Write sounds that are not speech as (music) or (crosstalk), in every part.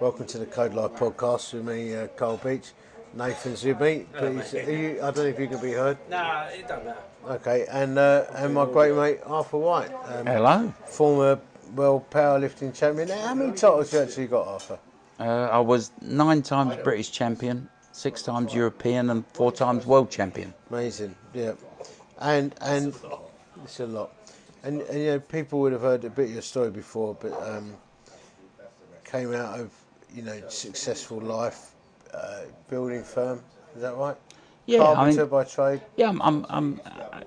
Welcome to the Code Life podcast with me, uh, Carl Beach. Nathan's with me. Please, are you, I don't know if you can be heard. Nah, it don't matter. Okay, and uh, and my great mate Arthur White, um, Hello. former world powerlifting champion. Now, how many titles you actually got, Arthur? Uh, I was nine times British champion, six times European, and four times world champion. Amazing, yeah. And and it's a lot. And, and you know, people would have heard a bit of your story before, but um, came out of you know successful life, uh, building firm. Is that right? Yeah, I Carpenter mean, by trade. yeah, I'm, I'm, I'm,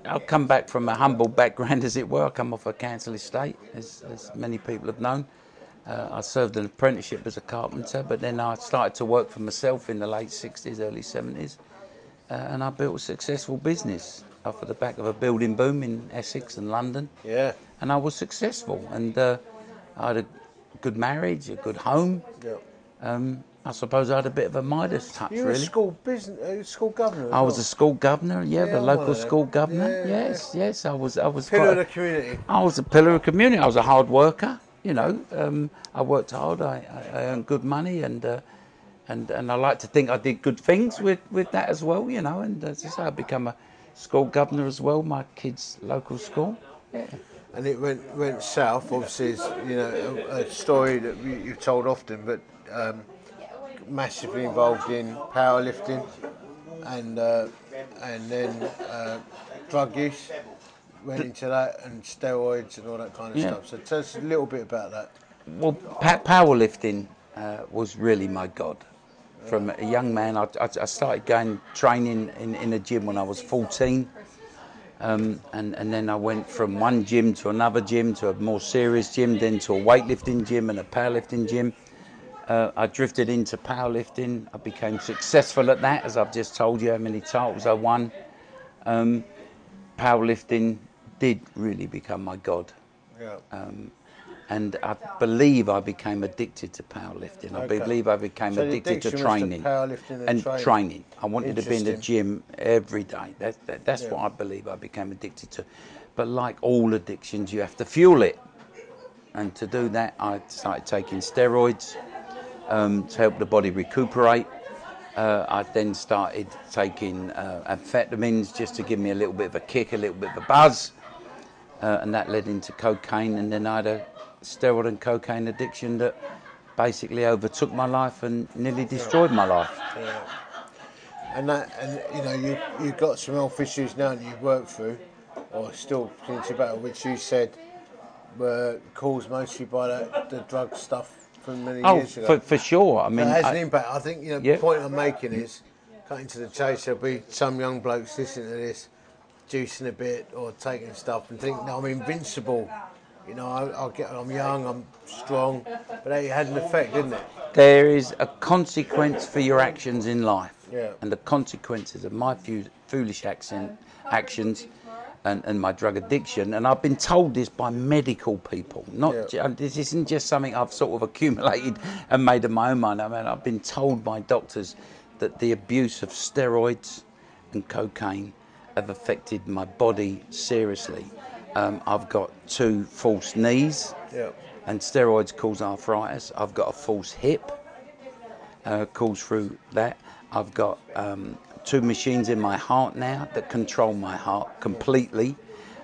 I'll come back from a humble (laughs) background, as it were. I come off a council estate, as, as many people have known. Uh, I served an apprenticeship as a carpenter, but then I started to work for myself in the late 60s, early 70s, uh, and I built a successful business off of the back of a building boom in Essex and London. Yeah. and I was successful. And uh, I had a good marriage, a good home. Yeah. Um, I suppose I had a bit of a Midas touch, You were really. school business, uh, school governor. I was well. a school governor, yeah, Yeah, the local school governor. Yeah, yeah, yes, yes, I was. I was. pillar of the community. I was a pillar of community. I was a hard worker. You know, um, I worked hard. I, I I earned good money, and uh, and and I like to think I did good things with, with that as well. You know, and as I say, I become a school governor as well. My kids' local school. Yeah. And it went went south. Obviously, it's you know a, a story that you, you've told often, but um, massively involved in powerlifting, and uh, and then uh, drug use. Went into that and steroids and all that kind of Yeah. stuff. So tell us a little bit about that. Well, pa- powerlifting uh, was really my god. From a young man, I, I, I started going training in, in a gym when I was 14. Um, and, and then I went from one gym to another gym to a more serious gym, then to a weightlifting gym and a powerlifting gym. Uh, I drifted into powerlifting. I became successful at that, as I've just told you how many titles I won. Um, powerlifting did really become my god Yeah. And I believe I became addicted to powerlifting. I believe I became So addicted to training powerlifting and training. training. I wanted to be in the gym every day. That, that, that's what I believe I became addicted to. But like all addictions, you have to fuel it. And to do that, I started taking steroids um, to help the body recuperate. Uh, I then started taking uh, amphetamines just to give me a little bit of a kick, a little bit of a buzz uh, and that led into cocaine. And then I had a steroid and cocaine addiction that basically overtook my life and nearly destroyed my life. And that, and you know, you you've got some health issues now that you've worked through, or still continue to battle, which you said were caused mostly by the, the drug stuff from many Oh, years ago. for, for sure. I mean, That has I- an impact. I think you know Yeah. the point I'm making is cutting to the chase. There'll be some young blokes listening to this, juicing a bit or taking stuff and think, "No, I'm invincible." You know, I, I'll get. I'm young. I'm strong. But it had an effect, didn't it? there is a consequence for your actions in life. Yeah. And the consequences of my fu- foolish action, actions and, and my drug addiction, and I've been told this by medical people. Not Yeah. ju- this isn't just something I've sort of accumulated and made of my own mind. I mean, I've been told by doctors that the abuse of steroids and cocaine have affected my body seriously. Um, I've got two false knees Yeah. and steroids cause arthritis. I've got a false hip, uh, cause through that. I've got um, two machines in my heart now that control my heart completely.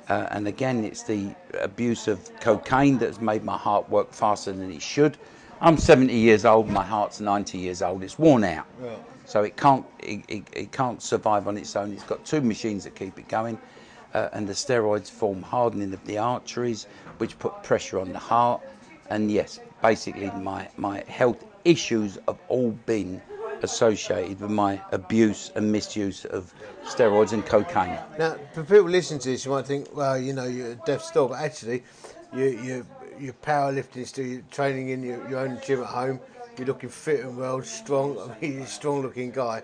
Uh, and again, it's the abuse of cocaine that's made my heart work faster than it should. I'm 70 years old, my heart's 90 years old, it's worn out. Yeah. So it can't, it, it, it can't survive on its own. It's got two machines that keep it going. Uh, and the steroids form hardening of the arteries, which put pressure on the heart. And yes, basically, my, my health issues have all been associated with my abuse and misuse of steroids and cocaine. Now, for people listening to this, you might think, well, you know, you're a deaf store, but actually, you, you, you're powerlifting, still, you're training in your, your own gym at home, you're looking fit and well, strong, I (laughs) mean, you're a strong looking guy.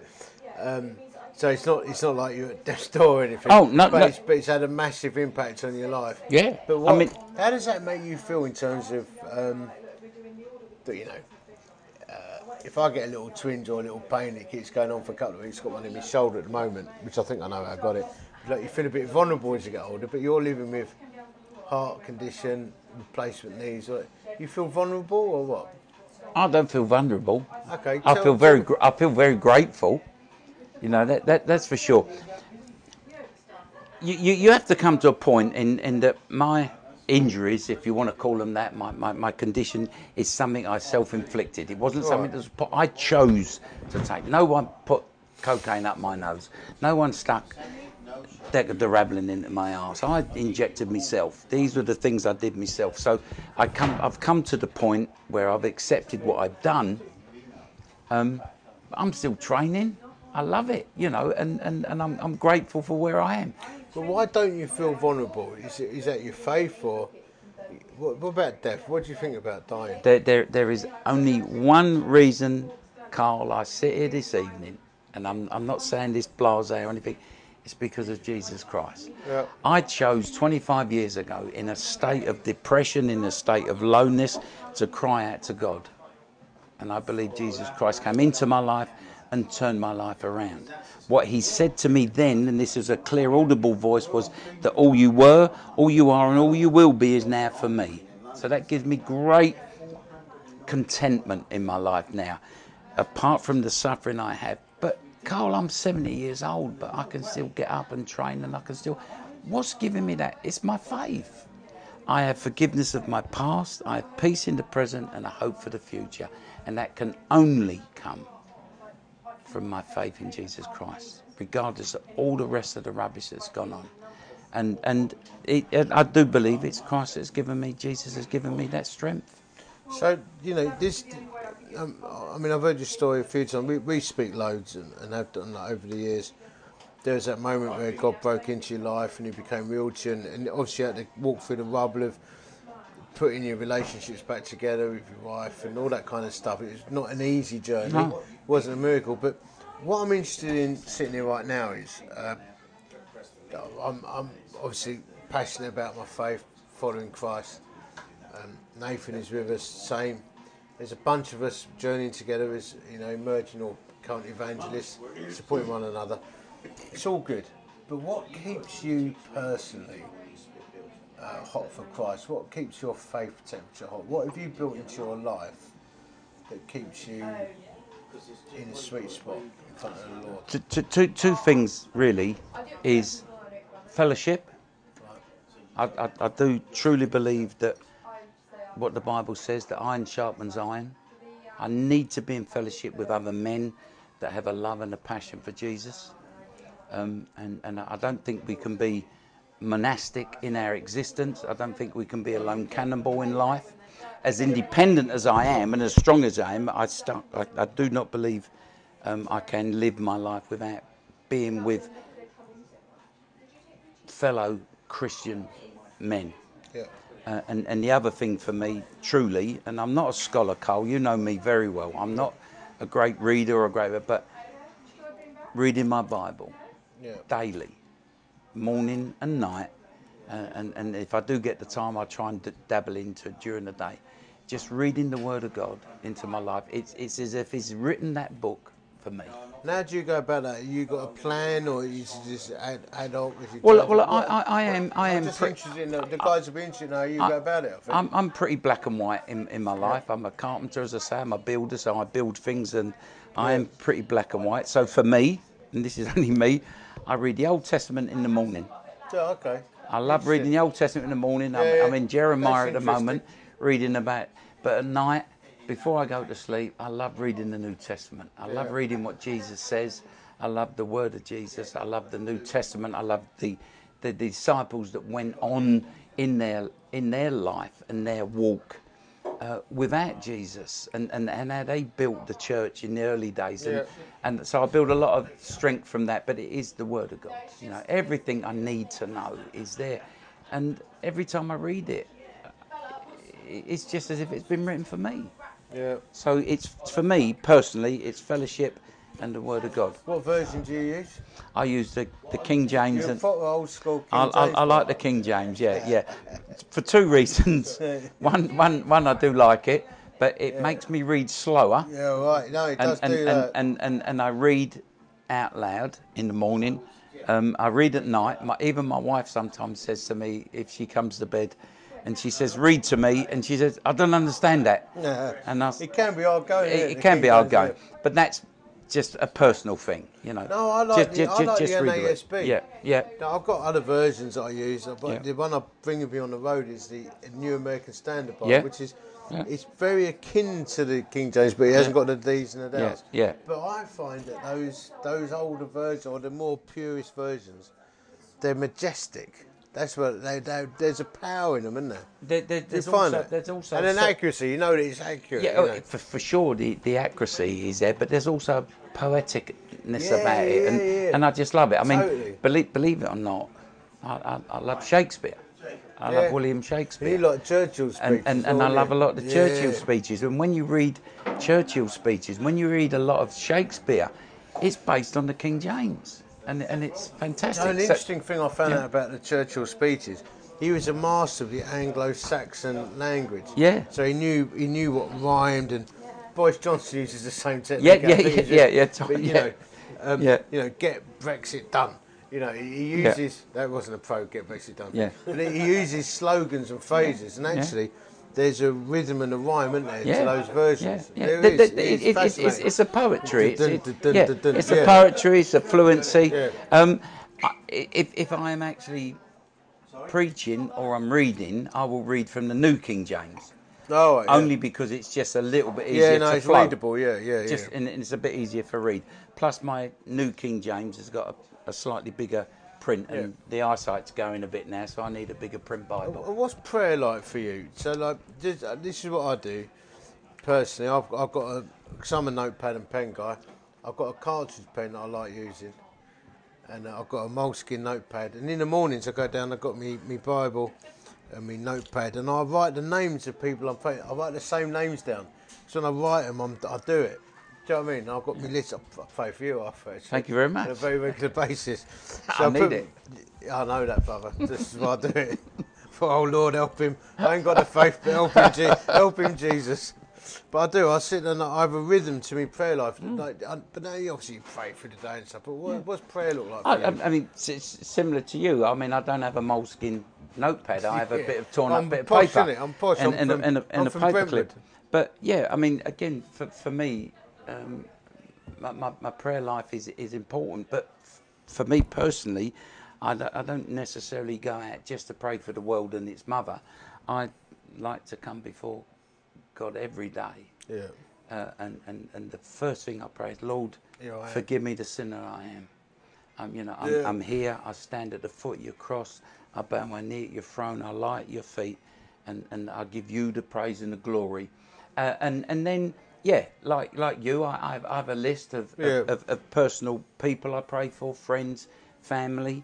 Um, so it's not it's not like you're at death door or anything. Oh, no, but, no. It's, but it's had a massive impact on your life. Yeah, But I mean- how does that make you feel in terms of, um, that, you know, uh, if I get a little twinge or a little pain, it keeps going on for a couple of weeks. Got one in my shoulder at the moment, which I think I know how I got it. Like you feel a bit vulnerable as you get older, but you're living with heart condition, replacement knees. You feel vulnerable or what? I don't feel vulnerable. Okay. I feel very, gr- I feel very grateful. You know that, that that's for sure. You, you, you have to come to a point in, in that my injuries, if you want to call them that, my, my, my condition is something I self-inflicted. It wasn't something that was put, I chose to take. No one put cocaine up my nose. No one stuck Deca-Durabolin into my arse. I injected myself. These were the things I did myself. So I come, I've come to the point where I've accepted what I've done. Um, I'm still training. I love it, you know, and, and, and I'm, I'm grateful for where I am. But why don't you feel vulnerable? Is, it, is that your faith or what, what about death? What do you think about dying? There, there, there is only one reason, Carl, I sit here this evening, and I'm, I'm not saying this blase or anything, it's because of Jesus Christ. Yeah. I chose 25 years ago, in a state of depression, in a state of lowness, to cry out to God. And I believe Jesus Christ came into my life and turned my life around. What he said to me then, and this is a clear, audible voice, was that all you were, all you are, and all you will be is now for me. So that gives me great contentment in my life now, apart from the suffering I have. But Carl, I'm 70 years old, but I can still get up and train, and I can still. What's giving me that? It's my faith. I have forgiveness of my past, I have peace in the present, and a hope for the future. And that can only come from my faith in Jesus Christ, regardless of all the rest of the rubbish that's gone on. And, and it, I do believe it's Christ that's given me, Jesus has given me that strength. So you know this. Um, I mean, I've heard your story a few times. We, we speak loads and, and have done that over the years. There was that moment where God broke into your life and you became real to you, and, and obviously you had to walk through the rubble of putting your relationships back together with your wife and all that kind of stuff. It was not an easy journey. No. It wasn't a miracle. But what I'm interested in sitting here right now is uh, I'm, I'm obviously passionate about my faith, following Christ. Um, Nathan is with us, same. There's a bunch of us journeying together as you know, emerging or current evangelists, supporting one another. It's all good, but what keeps you personally uh, hot for Christ? What keeps your faith temperature hot? What have you built into your life that keeps you in a sweet spot in front of the Lord? Two, two, two, two things really is fellowship. I, I, I do truly believe that what the Bible says that iron sharpens iron. I need to be in fellowship with other men that have a love and a passion for Jesus. Um, and, and I don't think we can be monastic in our existence. I don't think we can be a lone cannonball in life. As independent as I am and as strong as I am, I, stu- I, I do not believe um, I can live my life without being with fellow Christian men. Yeah. Uh, and, and the other thing for me, truly, and I'm not a scholar, Carl, you know me very well. I'm not a great reader or a great, but reading my Bible Yeah. daily, morning and night. Uh, and, and if I do get the time, I try and dabble into it during the day. Just reading the Word of God into my life. It's, it's as if He's written that book for me. Now, do you go about that? You got a plan, or is it just ad, ad hoc? as Well, well? I, I, I am, I I'm am just pretty. interested in the, the guys will be interested in how you go about it. I. I'm, I'm pretty black and white in, in my life. I'm a carpenter, as I say. I'm a builder, so I build things, and I am pretty black and white. So for me, and this is (laughs) only me, I read the Old Testament in the morning. Yeah, okay. I love reading the Old Testament in the morning. I'm, Yeah. I'm in Jeremiah That's at the moment, reading about. But at night, before I go to sleep, I love reading the New Testament. I love Yeah. reading what Jesus says. I love the Word of Jesus. I love the New Testament. I love the the disciples that went on in their in their life and their walk uh, without Jesus, and, and and how they built the church in the early days. And, Yeah. and so I build a lot of strength from that. But it is the Word of God. You know, everything I need to know is there, and every time I read it, it's just as if it's been written for me. Yeah. So it's for me personally, it's fellowship and the Word of God. What version do you use? I use the, the King James and old school King I, I, I like the King James. Yeah, yeah. For two reasons. (laughs) One, one, one. I do like it, but it makes me read slower, Yeah, right. No, it and does and, do and, that. and, and, and I read out loud in the morning. Um, I read at night. My, even my wife sometimes says to me if she comes to bed, and she says, "Read to me," and she says, "I don't understand that." (laughs) Yeah. And I, It can be hard going. it, it can be hard going, but that's just a personal thing, you know. No, I like the- I like the read it. NASB. Yeah, yeah, No, I've got other versions that I use, but Yeah. the one I bring with me on the road is the New American Standard Bible, Yeah. which is Yeah. it's very akin to the King James, but it hasn't got the D's and the doubts. yeah. But I find that those those older versions or the more purist versions, they're majestic. That's what they, they there's a power in them, isn't there? There, there, there's, also, it. there's also and an accuracy. You know that it's accurate. Yeah, you oh, know. for, for sure, the, the accuracy is there, but there's also poeticness Yeah, about it, and, yeah, and I just love it. I mean, Totally. believe, believe it or not, I, I, I love Shakespeare. I love William Shakespeare. you like Churchill's and, and, and I love a lot of. Churchill speeches. And when you read Churchill speeches, when you read a lot of Shakespeare, it's based on the King James, and and it's fantastic. No, an So- interesting thing I found yeah. out about the Churchill speeches, he was a master of the Anglo-Saxon language. Yeah. So he knew he knew what rhymed, and Boris Johnson uses the same technique. Yeah, yeah, yeah, he's yeah, just- yeah, But, you yeah. know, um, Yeah. you know, get Brexit done. You know, he, he Yeah. uses that wasn't a pro get Brexit done. Yeah. But he uses slogans and phrases, and actually. There's a rhythm and a rhyme, isn't there, yeah, to those versions? Yeah, yeah. There The- the- It's it- it- it's, it's, it's a poetry. It's, it- dun, dun, yeah, dun, dun, it's a poetry. It's a fluency. Yeah. Um, I- if if I am actually preaching or I'm reading, I will read from the New King James, Oh, right, yeah. only because it's just a little bit easier yeah, no, to it's flow. readable. Yeah, yeah, Just yeah. and it's a bit easier for read. Plus, my New King James has got a, a slightly bigger print, and the eyesight's going a bit now, so I need a bigger print Bible. What's prayer like for you? So, like, this, uh, this is what I do personally. I've, I've got a, cause I'm a notepad and pen guy. I've got a cartridge pen that I like using, and uh, I've got a Moleskine notepad. And in the mornings, I go down. I've got me me Bible and me notepad, and I write the names of people I'm praying. I write the same names down. So when I write them, I'm, I do it. Do you know what I mean? I've got my list. I I pray for you, I pray. Thank you very much. On a very regular (laughs) basis. I need it. I know that, brother. This is why I do it. (laughs) For oh Lord, help him. I ain't got the faith, but help him, Je- help him, Jesus. But I do. I sit and I have a rhythm to my prayer life. Mm. Like, I, but now you obviously pray through the day and stuff. But what, what's prayer look like? For I, you? I, I mean, it's, similar to you. I mean, I don't have a Moleskine notepad. I have a (laughs) bit of torn I'm up bit of posh, paper. innit? I'm posh. And, I'm and, from- a, and, a, and a paper Brentwood. clip. But yeah, I mean, again, for, for me, um, my, my, my prayer life is, is important. But f- for me personally, I, don't- necessarily go out just to pray for the world and its mother. I like to come before God every day. yeah. Uh, and, and, and the first thing I pray is, Lord, Here I am." forgive me the sinner I am. Um, you know, I'm, Yeah. I'm here. I stand at the foot of your cross. I bow my knee at your throne. I lie at your feet, and, and I give you the praise and the glory. Uh, and and then yeah, like like you, I, I, have, a list of, Yeah. of, of, of personal people I pray for, friends, family,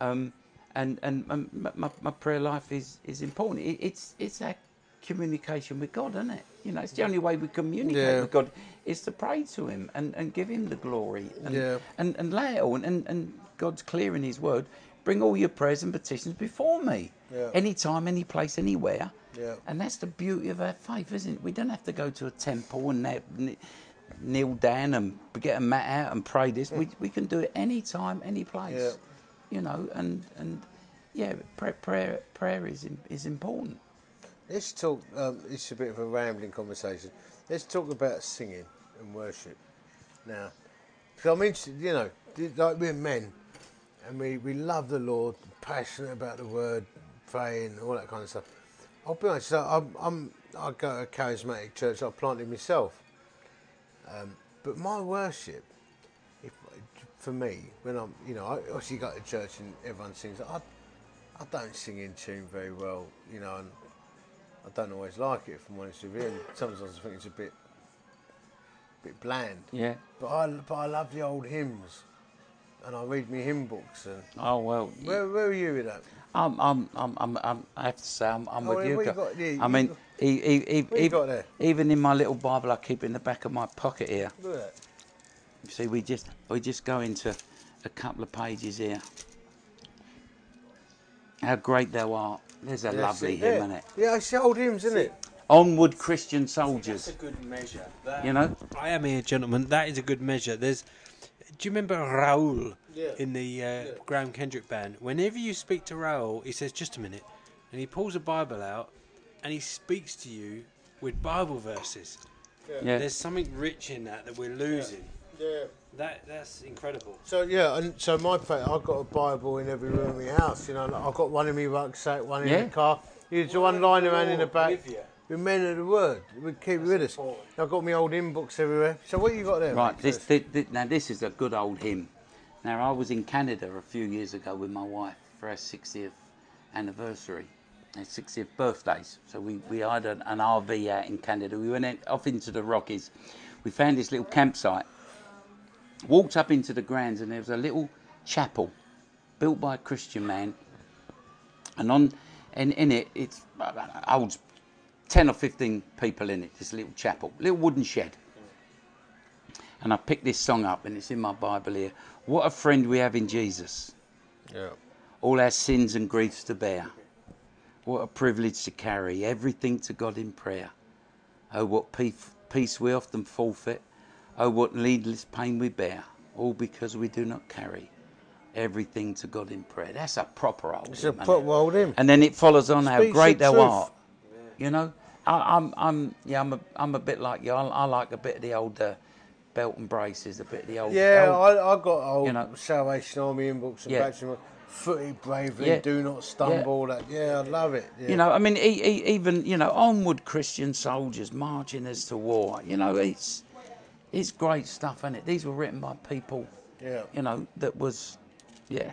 um, and and my, my, prayer life is is important. It, it's it's our communication with God, isn't it? You know, it's the only way we communicate Yeah. with God is to pray to Him and, and give Him the glory and Yeah. and, and lay it all. And, and God's clear in His Word. Bring all your prayers and petitions before me. Yeah. Anytime, any place, anywhere. Yeah. And that's the beauty of our faith, isn't it? We don't have to go to a temple and kne- kne- kneel down and get a mat out and pray this. We, we can do it anytime, any place. Yeah. You know, and and yeah, prayer prayer, prayer is is important. Let's talk. Um, it's a bit of a rambling conversation. Let's talk about singing and worship now. Because I'm interested. You know, like we're men, and we, we love the Lord, passionate about the Word, praying, all that kind of stuff. I'll be honest. I'm, I'm I go to a charismatic church. I planted myself, um, but my worship, if for me, when I'm, you know, I obviously go to church and everyone sings. I, I don't sing in tune very well, you know, and I don't always like it, if I'm honest with you. And sometimes I think it's a bit, bit bland. Yeah. But I, but I love the old hymns, and I read my hymn books. And Oh well. where, where are you with that? I'm, I'm, I'm, I'm, I'm, I have to say, I'm, I'm Oh, with you. what got? Yeah, I mean, got- e- e- e- What even, got there? even in my little Bible I keep in the back of my pocket here. Look at that. You see, we just, we just go into a couple of pages here. How great thou art. There's a Yeah, lovely see, hymn, yeah. isn't it? Yeah, it's the old hymns, isn't it? Onward, Christian soldiers. That's a good measure. That- You know? I am here, gentlemen. That is a good measure. There's. Do you remember Raoul Yeah. in the uh, Graham Kendrick band? Whenever you speak to Raoul, he says, "Just a minute," and and he pulls a Bible out, and he speaks to you with Bible verses. Yeah. There's something rich in that that we're losing. Yeah. That that's incredible. So yeah, and so my fa I've got a Bible in every room in my house. You know, like, I've got one in my rucksack, one in the car. There's one lying around in the back. With you. We're men of the word. We keep it with us. I've got my old hymn books everywhere. So what you got there? Right, mate, this, first? thi- thi- now this is a good old hymn. Now I was in Canada a few years ago with my wife for our 60th anniversary, our 60th birthdays. So we, we had an, an RV out in Canada. We went in, off into the Rockies. We found this little campsite. Walked up into the grounds and there was a little chapel built by a Christian man. And on and in it, it's uh, holds 10 or 15 people in it, this little chapel, little wooden shed and I picked this song up, and it's in my Bible here. What a friend we have in Jesus, yeah. all our sins and griefs to bear. What a privilege to carry everything to God in prayer. Oh, what peace, peace we often forfeit. Oh, what needless pain we bear, all because we do not carry everything to God in prayer. That's a proper old It's a hymn, isn't proper old hymn. And then it follows on how great thou truth. art. You know, I, I'm, I'm, yeah, I'm a, I'm a bit like you. I, I like a bit of the old uh, belt and braces, a bit of the old. Yeah, old- I, I got old you know. Salvation Army books and Yeah. baptism. Footy bravely, Yeah. do not stumble. That yeah, I love it. Yeah. You know, I mean, e- e- even you know, onward Christian soldiers marching us to war. You know, it's it's great stuff, is it? These were written by people, Yeah. you know, that was, yeah,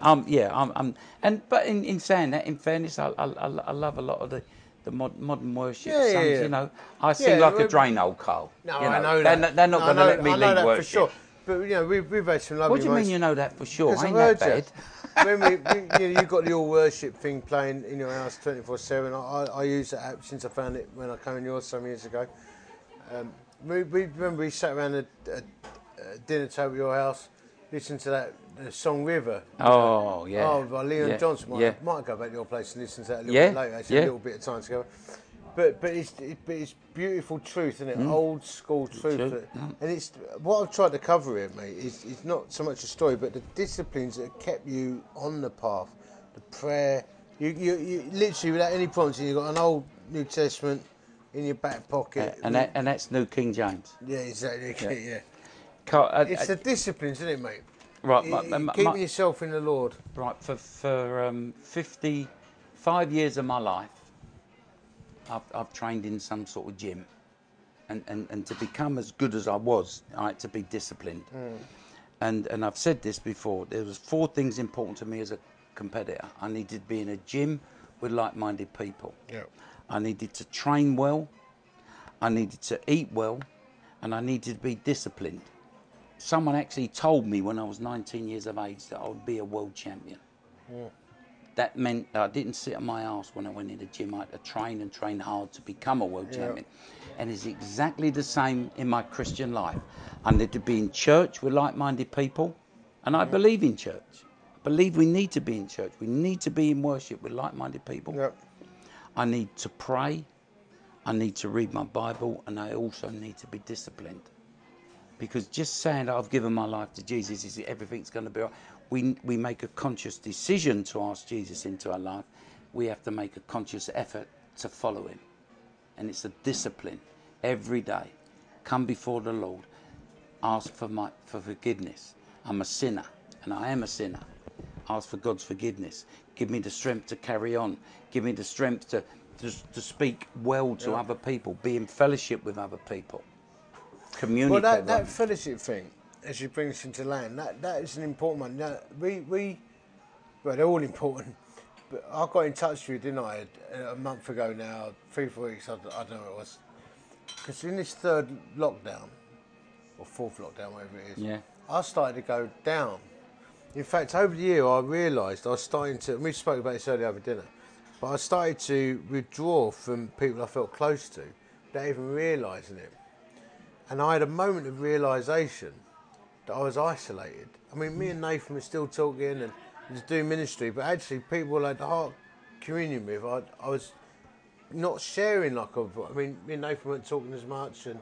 um, yeah, I'm, I'm and but in, in saying that, in fairness, I, I, I I love a lot of the. The mod, modern worship Yeah, songs, yeah. you know, I sing like a drain old coal. No, you I know they're that. Not, they're not going to let me I know lead that worship. for sure. But you know, we've, we've had some lovely What do you mean you know that for sure? Ain't I've that bad? (laughs) when we, we, you know, you've got the all worship thing playing in your house 24 7. I, I, I use that app since I found it when I came in yours some years ago. Um, we, we remember we sat around a, a, a dinner table at your house, listened to that the song River. Oh yeah. Oh, by Leon yeah. Johnson. Might, Yeah. might go back to your place and listen to that a little Yeah, bit later. It's yeah. a little bit of time together. But but it's it, but it's beautiful truth, isn't it? Old school truth. True. Mm. And it's what I've tried to cover here, mate. Is is not so much a story, but the disciplines that kept you on the path, the prayer. You you, you literally without any prompting, you've got an old New Testament in your back pocket. and that, and that's New King James. yeah, exactly. (laughs) Yeah. Ca- uh, It's uh, the disciplines, isn't it, mate? right, I- my- my- keeping yourself in the Lord. Right, for, for um, 55 years of my life, I've, I've trained in some sort of gym. And, and, and to become as good as I was, I had to be disciplined. And, and I've said this before, there was four things important to me as a competitor. I needed to be in a gym with like-minded people. Yeah. I needed to train well, I needed to eat well, and I needed to be disciplined. Someone actually told me when I was 19 years of age that I would be a world champion. That meant that I didn't sit on my ass when I went in the gym. I had to train and train hard to become a world champion. And it's exactly the same in my Christian life. I need to be in church with like minded people, and I believe in church. I believe we need to be in church. We need to be in worship with like minded people. Yeah. I need to pray. I need to read my Bible, and I also need to be disciplined. Because just saying I've given my life to Jesus is everything's going to be all right. We, we make a conscious decision to ask Jesus into our life. We have to make a conscious effort to follow him. And it's a discipline every day. Come before the Lord. Ask for, my, for forgiveness. I'm a sinner, and I am a sinner. Ask for God's forgiveness. Give me the strength to carry on. Give me the strength to, to, to speak well to other people, be in fellowship with other people, Well, that, that fellowship thing, as you bring us into land, that, that is an important one. Now, we, we, well, they're all important. But I got in touch with you, didn't I, a month ago now, three, four weeks, I don't know what it was. Because in this third lockdown, or fourth lockdown, whatever it is, Yeah. I started to go down. In fact, over the year, I realised I was starting to, and we spoke about this earlier over dinner, but I started to withdraw from people I felt close to without even realising it. And I had a moment of realisation that I was isolated. I mean, me and Nathan were still talking and was doing ministry, but actually, people I had the heart communion with, I, I was not sharing like I. I mean, me and Nathan weren't talking as much, and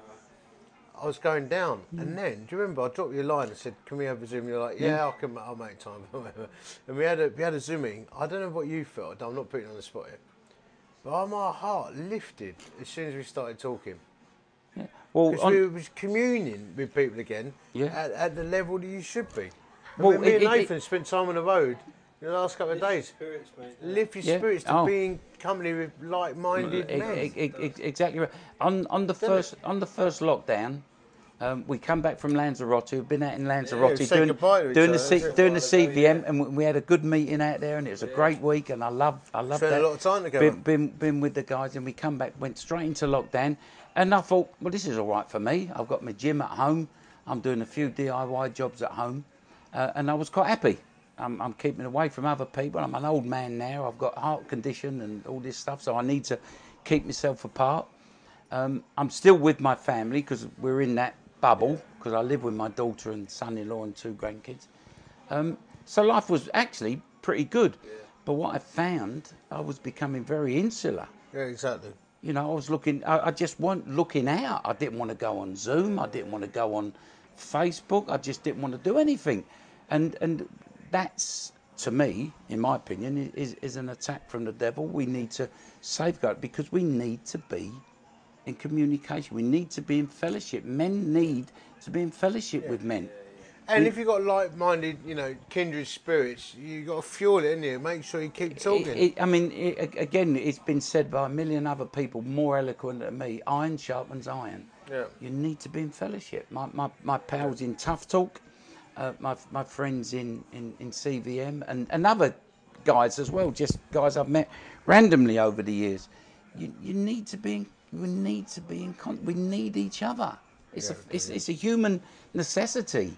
I was going down, hmm. and then do you remember I dropped you a line and said, "Can we have a zoom?" You're like, "Yeah, I can. I'll make time." (laughs) and we had a we had a zooming. I don't know what you felt. I'm not putting you on the spot here, but my heart lifted as soon as we started talking. Well, Because on- we was communing with people again Yeah. at, at the level that you should be. Well, Well, me it- and it- Nathan spent time on the road in the last couple of days. Spirits, mate. Lift your Yeah. spirits to Oh. be in company with like-minded E- men. e- e- e- exactly right. On on the first on the first lockdown, um, we come back from Lanzarote. We've been out in Lanzarote Yeah, said doing goodbye to each doing the C, doing the CVM, and we- we had a good meeting out there, and it was a great week. And I love I love Spent a lot of time together. Been, been been with the guys, and we come back, went straight into lockdown, and I thought, well, this is all right for me. I've got my gym at home. I'm doing a few DIY jobs at home, uh, and I was quite happy. I'm, I'm keeping away from other people. I'm an old man now. I've got heart condition and all this stuff, so I need to keep myself apart. Um, I'm still with my family because we're in that bubble because I live with my daughter and son-in-law and two grandkids. Um, so life was actually pretty good. But what I found, I was becoming very insular. Yeah, exactly. You know, I was looking, I, I just weren't looking out. I didn't want to go on Zoom. I didn't want to go on Facebook. I just didn't want to do anything. And, and that's, to me, in my opinion, is, is an attack from the devil. We need to safeguard because we need to be in communication. We need to be in fellowship. Men need to be in fellowship with men. And We- if you've got like-minded, you know, kindred spirits, you've got to fuel it, in you. Make sure you keep talking. It, it, I mean, it, again, it's been said by a million other people more eloquent than me. Iron sharpens iron. Yeah. You need to be in fellowship. My, my, my pals in Tough Talk, uh, my, my friends in, in, in CVM, and, and other guys as well, just guys I've met randomly over the years. You, you need to be in, we need to be in con- we need each other. It's, a, it's, it's a human necessity,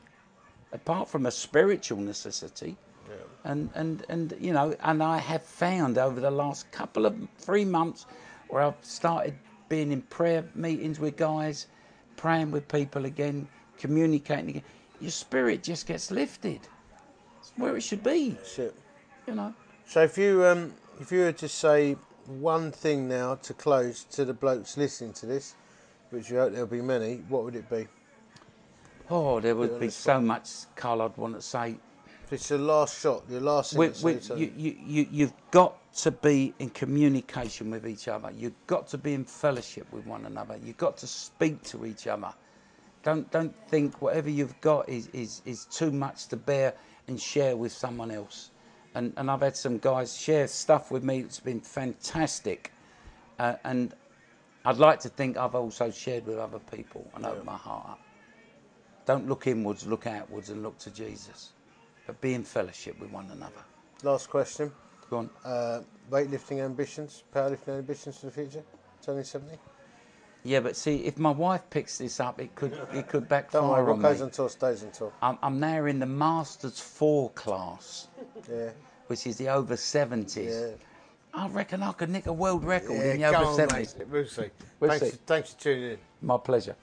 apart from a spiritual necessity. And, and, and, you know, and I have found over the last couple of three months where I've started being in prayer meetings with guys, praying with people again, communicating again, your spirit just gets lifted. It's where it should be, That's it. you know. So if you um, if you were to say one thing now to close to the blokes listening to this, which you hope there'll be many, what would it be? Oh, there would be so much, Carl, I'd want to say. If it's the last shot, your last We, we, you, you, you, you've got to be in communication with each other. You've got to be in fellowship with one another. You've got to speak to each other. Don't, don't think whatever you've got is, is, is too much to bear and share with someone else. And, and I've had some guys share stuff with me that's been fantastic. Uh, and I'd like to think I've also shared with other people and opened my heart up. Don't look inwards, look outwards, and look to Jesus. But be in fellowship with one another. Last question. Go on. Uh, weightlifting ambitions, powerlifting ambitions for the future? Tony 70? Yeah, but see, if my wife picks this up, it could it could backfire Don't worry, what on goes me. tour stays until. I'm, I'm now in the Masters Four class, Yeah. which is the over seventies. Yeah. I reckon I could nick a world record in the over on, seventies. mate. We'll see. We'll thanks, see. thanks for tuning in. My pleasure.